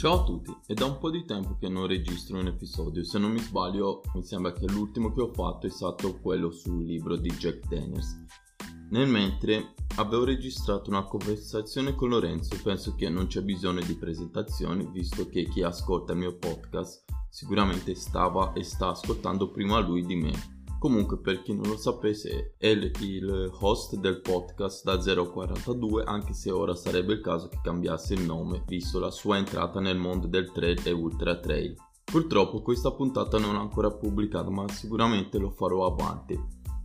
Ciao a tutti, è da un po' di tempo che non registro un episodio, se non mi sbaglio mi sembra che l'ultimo che ho fatto è stato quello sul libro di Jack Daniels. Nel mentre avevo registrato una conversazione con Lorenzo, penso che non c'è bisogno di presentazioni, visto che chi ascolta il mio podcast sicuramente stava e sta ascoltando prima lui di me. Comunque, per chi non lo sapesse, è il host del podcast da 042, anche se ora sarebbe il caso che cambiasse il nome, visto la sua entrata nel mondo del trail e ultra trail. Purtroppo questa puntata non è ancora pubblicata, ma sicuramente lo farò avanti.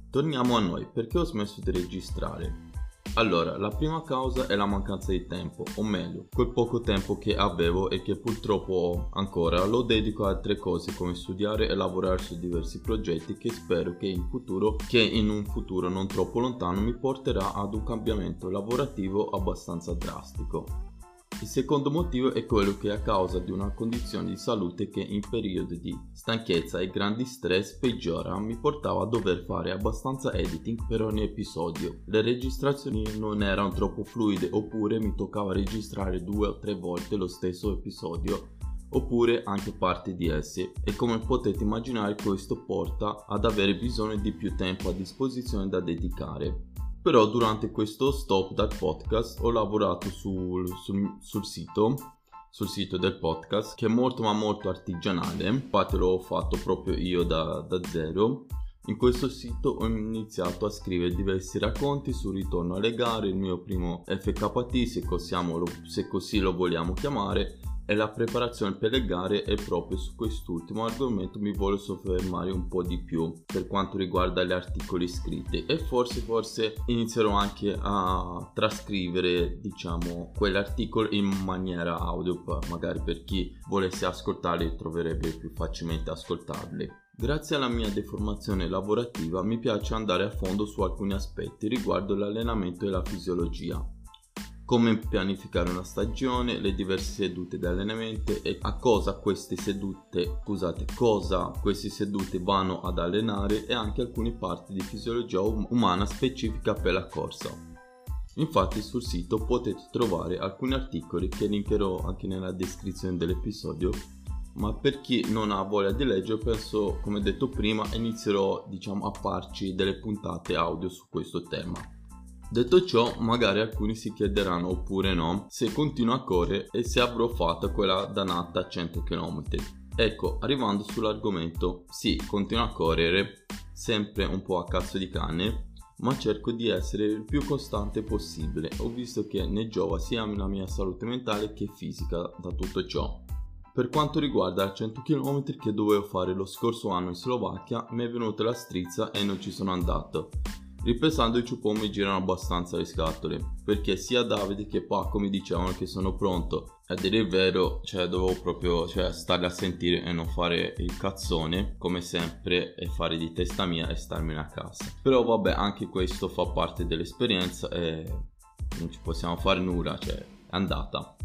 Torniamo a noi, perché ho smesso di registrare? Allora, la prima causa è la mancanza di tempo, o meglio, quel poco tempo che avevo e che purtroppo ho ancora lo dedico a altre cose come studiare e lavorare su diversi progetti che spero che in futuro, che in un futuro non troppo lontano mi porterà ad un cambiamento lavorativo abbastanza drastico. Il secondo motivo è quello che a causa di una condizione di salute che in periodi di stanchezza e grandi stress peggiora mi portava a dover fare abbastanza editing per ogni episodio. Le registrazioni non erano troppo fluide oppure mi toccava registrare due o tre volte lo stesso episodio oppure anche parti di essi e come potete immaginare questo porta ad avere bisogno di più tempo a disposizione da dedicare. Però durante questo stop dal podcast ho lavorato sul, sul, sul sito sul sito del podcast che è molto ma molto artigianale. Infatti l'ho fatto proprio io da, da zero. In questo sito ho iniziato a scrivere diversi racconti sul ritorno alle gare, il mio primo FKT se, cosiamo, se così lo vogliamo chiamare, e la preparazione per le gare e proprio su quest'ultimo argomento mi voglio soffermare un po' di più per quanto riguarda gli articoli scritti e forse forse inizierò anche a trascrivere diciamo quell'articolo in maniera audio magari per chi volesse ascoltarli troverebbe più facilmente ascoltarli Grazie alla mia deformazione lavorativa mi piace andare a fondo su alcuni aspetti riguardo l'allenamento e la fisiologia come pianificare una stagione, le diverse sedute di allenamento e a cosa queste sedute, scusate, cosa queste sedute vanno ad allenare e anche alcune parti di fisiologia um-, umana specifica per la corsa. Infatti sul sito potete trovare alcuni articoli che linkerò anche nella descrizione dell'episodio, ma per chi non ha voglia di leggere penso, come detto prima, inizierò diciamo a farci delle puntate audio su questo tema. Detto ciò, magari alcuni si chiederanno oppure no se continuo a correre e se avrò fatto quella danata a 100 km. Ecco, arrivando sull'argomento, sì, continuo a correre, sempre un po' a cazzo di cane, ma cerco di essere il più costante possibile. Ho visto che ne giova sia la mia salute mentale che fisica da tutto ciò. Per quanto riguarda i 100 km che dovevo fare lo scorso anno in Slovacchia, mi è venuta la strizza e non ci sono andato. Ripensando il ciupò mi girano abbastanza le scatole, perché sia Davide che Paco mi dicevano che sono pronto. A dire il vero, cioè dovevo proprio cioè, stare a sentire e non fare il cazzone, come sempre, e fare di testa mia e starmene a casa. Però vabbè, anche questo fa parte dell'esperienza e non ci possiamo fare nulla, cioè è andata.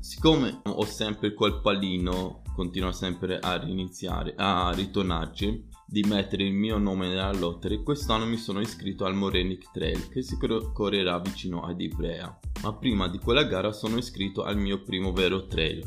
Siccome ho sempre quel pallino, continuo sempre a riniziare, a ritornarci, di mettere il mio nome nella lotteria, quest'anno mi sono iscritto al Morenic Trail che si correrà vicino ad Ivrea. Ma prima di quella gara sono iscritto al mio primo vero trail,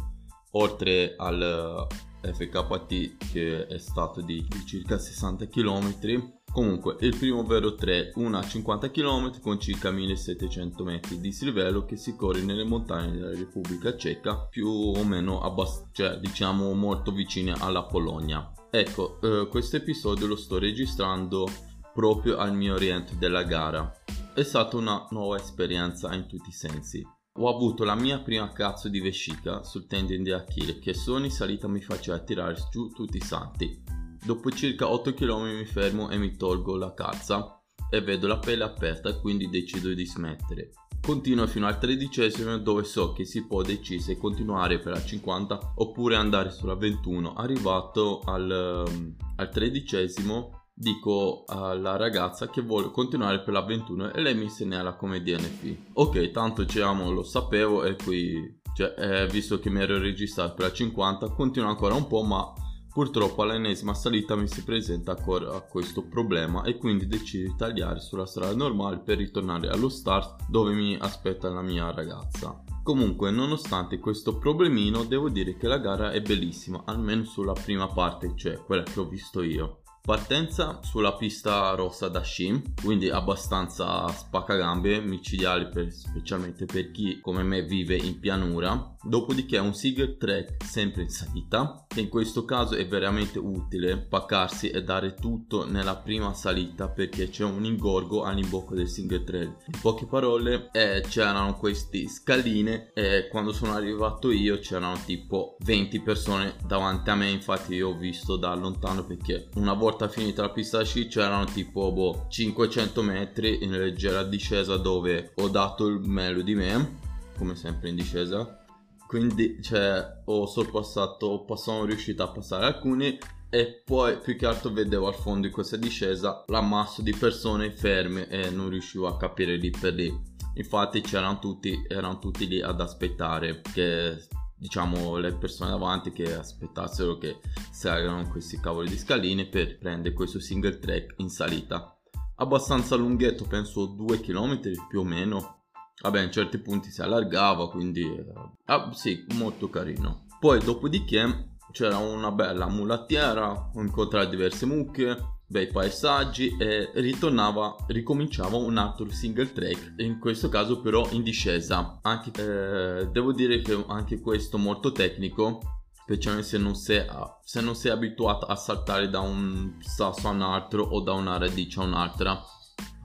oltre al eh, FKT che è stato di circa 60 km. Comunque, il primo vero trail, una 50 km con circa 1700 metri di dislivello che si corre nelle montagne della Repubblica Ceca, più o meno abbast- cioè, diciamo molto vicine alla Polonia. Ecco, eh, questo episodio lo sto registrando proprio al mio rientro della gara. È stata una nuova esperienza in tutti i sensi. Ho avuto la mia prima cazzo di vescica sul tendine di Achille che solo in salita mi faceva tirare giù tutti i santi. Dopo circa 8 km mi fermo e mi tolgo la cazza e vedo la pelle aperta quindi decido di smettere. Continuo fino al tredicesimo dove so che si può decidere se continuare per la 50 oppure andare sulla 21. Arrivato al, um, al tredicesimo dico alla ragazza che vuole continuare per la 21 e lei mi segnala come DNP. Ok, tanto diciamo lo sapevo e qui, cioè, eh, visto che mi ero registrato per la 50, continuo ancora un po' ma Purtroppo all'ennesima salita mi si presenta ancora questo problema e quindi decido di tagliare sulla strada normale per ritornare allo start dove mi aspetta la mia ragazza. Comunque, nonostante questo problemino, devo dire che la gara è bellissima, almeno sulla prima parte, cioè quella che ho visto io. Partenza sulla pista rossa da sci, quindi abbastanza spaccagambe, micidiali per, specialmente per chi come me vive in pianura. Dopodiché un single track sempre in salita, che in questo caso è veramente utile paccarsi e dare tutto nella prima salita perché c'è un ingorgo all'imbocco del single track. In poche parole eh, c'erano questi scaline e quando sono arrivato io c'erano tipo 20 persone davanti a me, infatti io ho visto da lontano perché una volta volta finita la pista sci c'erano tipo boh, 500 metri in leggera discesa dove ho dato il meglio di me, come sempre in discesa. Quindi cioè, ho sorpassato, sono riuscito a passare alcuni e poi più che altro vedevo al fondo di questa discesa l'ammasso di persone ferme e non riuscivo a capire lì per lì. Infatti c'erano tutti, erano tutti lì ad aspettare che diciamo le persone davanti che aspettassero che salgano questi cavoli di scaline per prendere questo single track in salita. Abbastanza lunghetto penso 2 km più o meno. Vabbè in certi punti si allargava quindi eh, ah, sì molto carino. Poi dopodiché c'era una bella mulattiera ho incontrato diverse mucche bei paesaggi e ritornava, ricominciava un altro single track, in questo caso però in discesa. Anche, eh, devo dire che anche questo molto tecnico, specialmente se non, sei, se non sei abituato a saltare da un sasso a un altro o da una radice a un'altra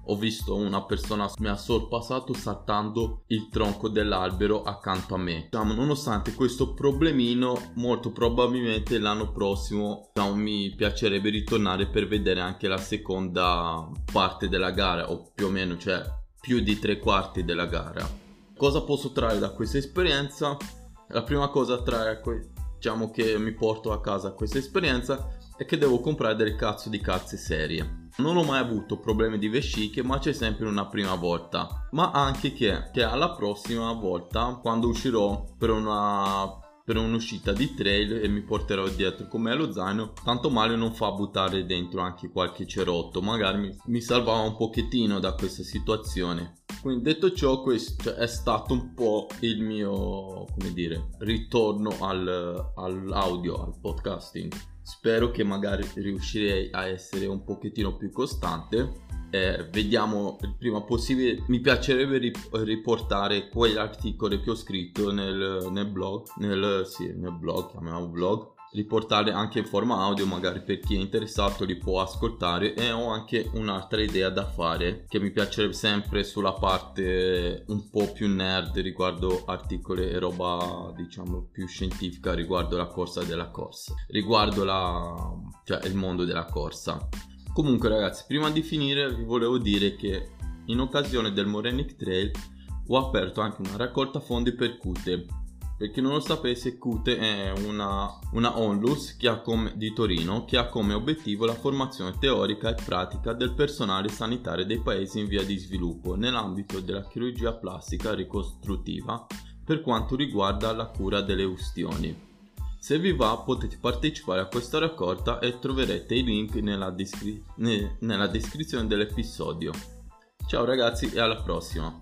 ho visto una persona mi ha sorpassato saltando il tronco dell'albero accanto a me. Diciamo, nonostante questo problemino, molto probabilmente l'anno prossimo diciamo, mi piacerebbe ritornare per vedere anche la seconda parte della gara, o più o meno, cioè più di tre quarti della gara. Cosa posso trarre da questa esperienza? La prima cosa trarre, diciamo che mi porto a casa questa esperienza è che devo comprare delle cazzo di cazze serie. Non ho mai avuto problemi di vesciche, ma c'è sempre una prima volta. Ma anche che, che alla prossima volta, quando uscirò per una per un'uscita di trail e mi porterò dietro con me lo zaino tanto male non fa buttare dentro anche qualche cerotto magari mi, mi salvava un pochettino da questa situazione quindi detto ciò questo è stato un po' il mio come dire ritorno al, all'audio al podcasting. Spero che magari riuscirei a essere un pochettino più costante. Eh, vediamo il prima possibile. Mi piacerebbe riportare quegli articoli che ho scritto nel, nel blog nel, sì, nel blog chiamiamo blog riportarli anche in forma audio magari per chi è interessato li può ascoltare. E ho anche un'altra idea da fare che mi piacerebbe sempre sulla parte un po' più nerd riguardo articoli e roba diciamo più scientifica riguardo la corsa della corsa riguardo la, cioè, il mondo della corsa. Comunque ragazzi prima di finire vi volevo dire che in occasione del Morenic Trail ho aperto anche una raccolta fondi per Cute per chi non lo sapesse, CUTE è una, una onlus come, di Torino che ha come obiettivo la formazione teorica e pratica del personale sanitario dei paesi in via di sviluppo nell'ambito della chirurgia plastica ricostruttiva per quanto riguarda la cura delle ustioni. Se vi va potete partecipare a questa raccolta e troverete i link nella, descri- nella descrizione dell'episodio. Ciao ragazzi e alla prossima!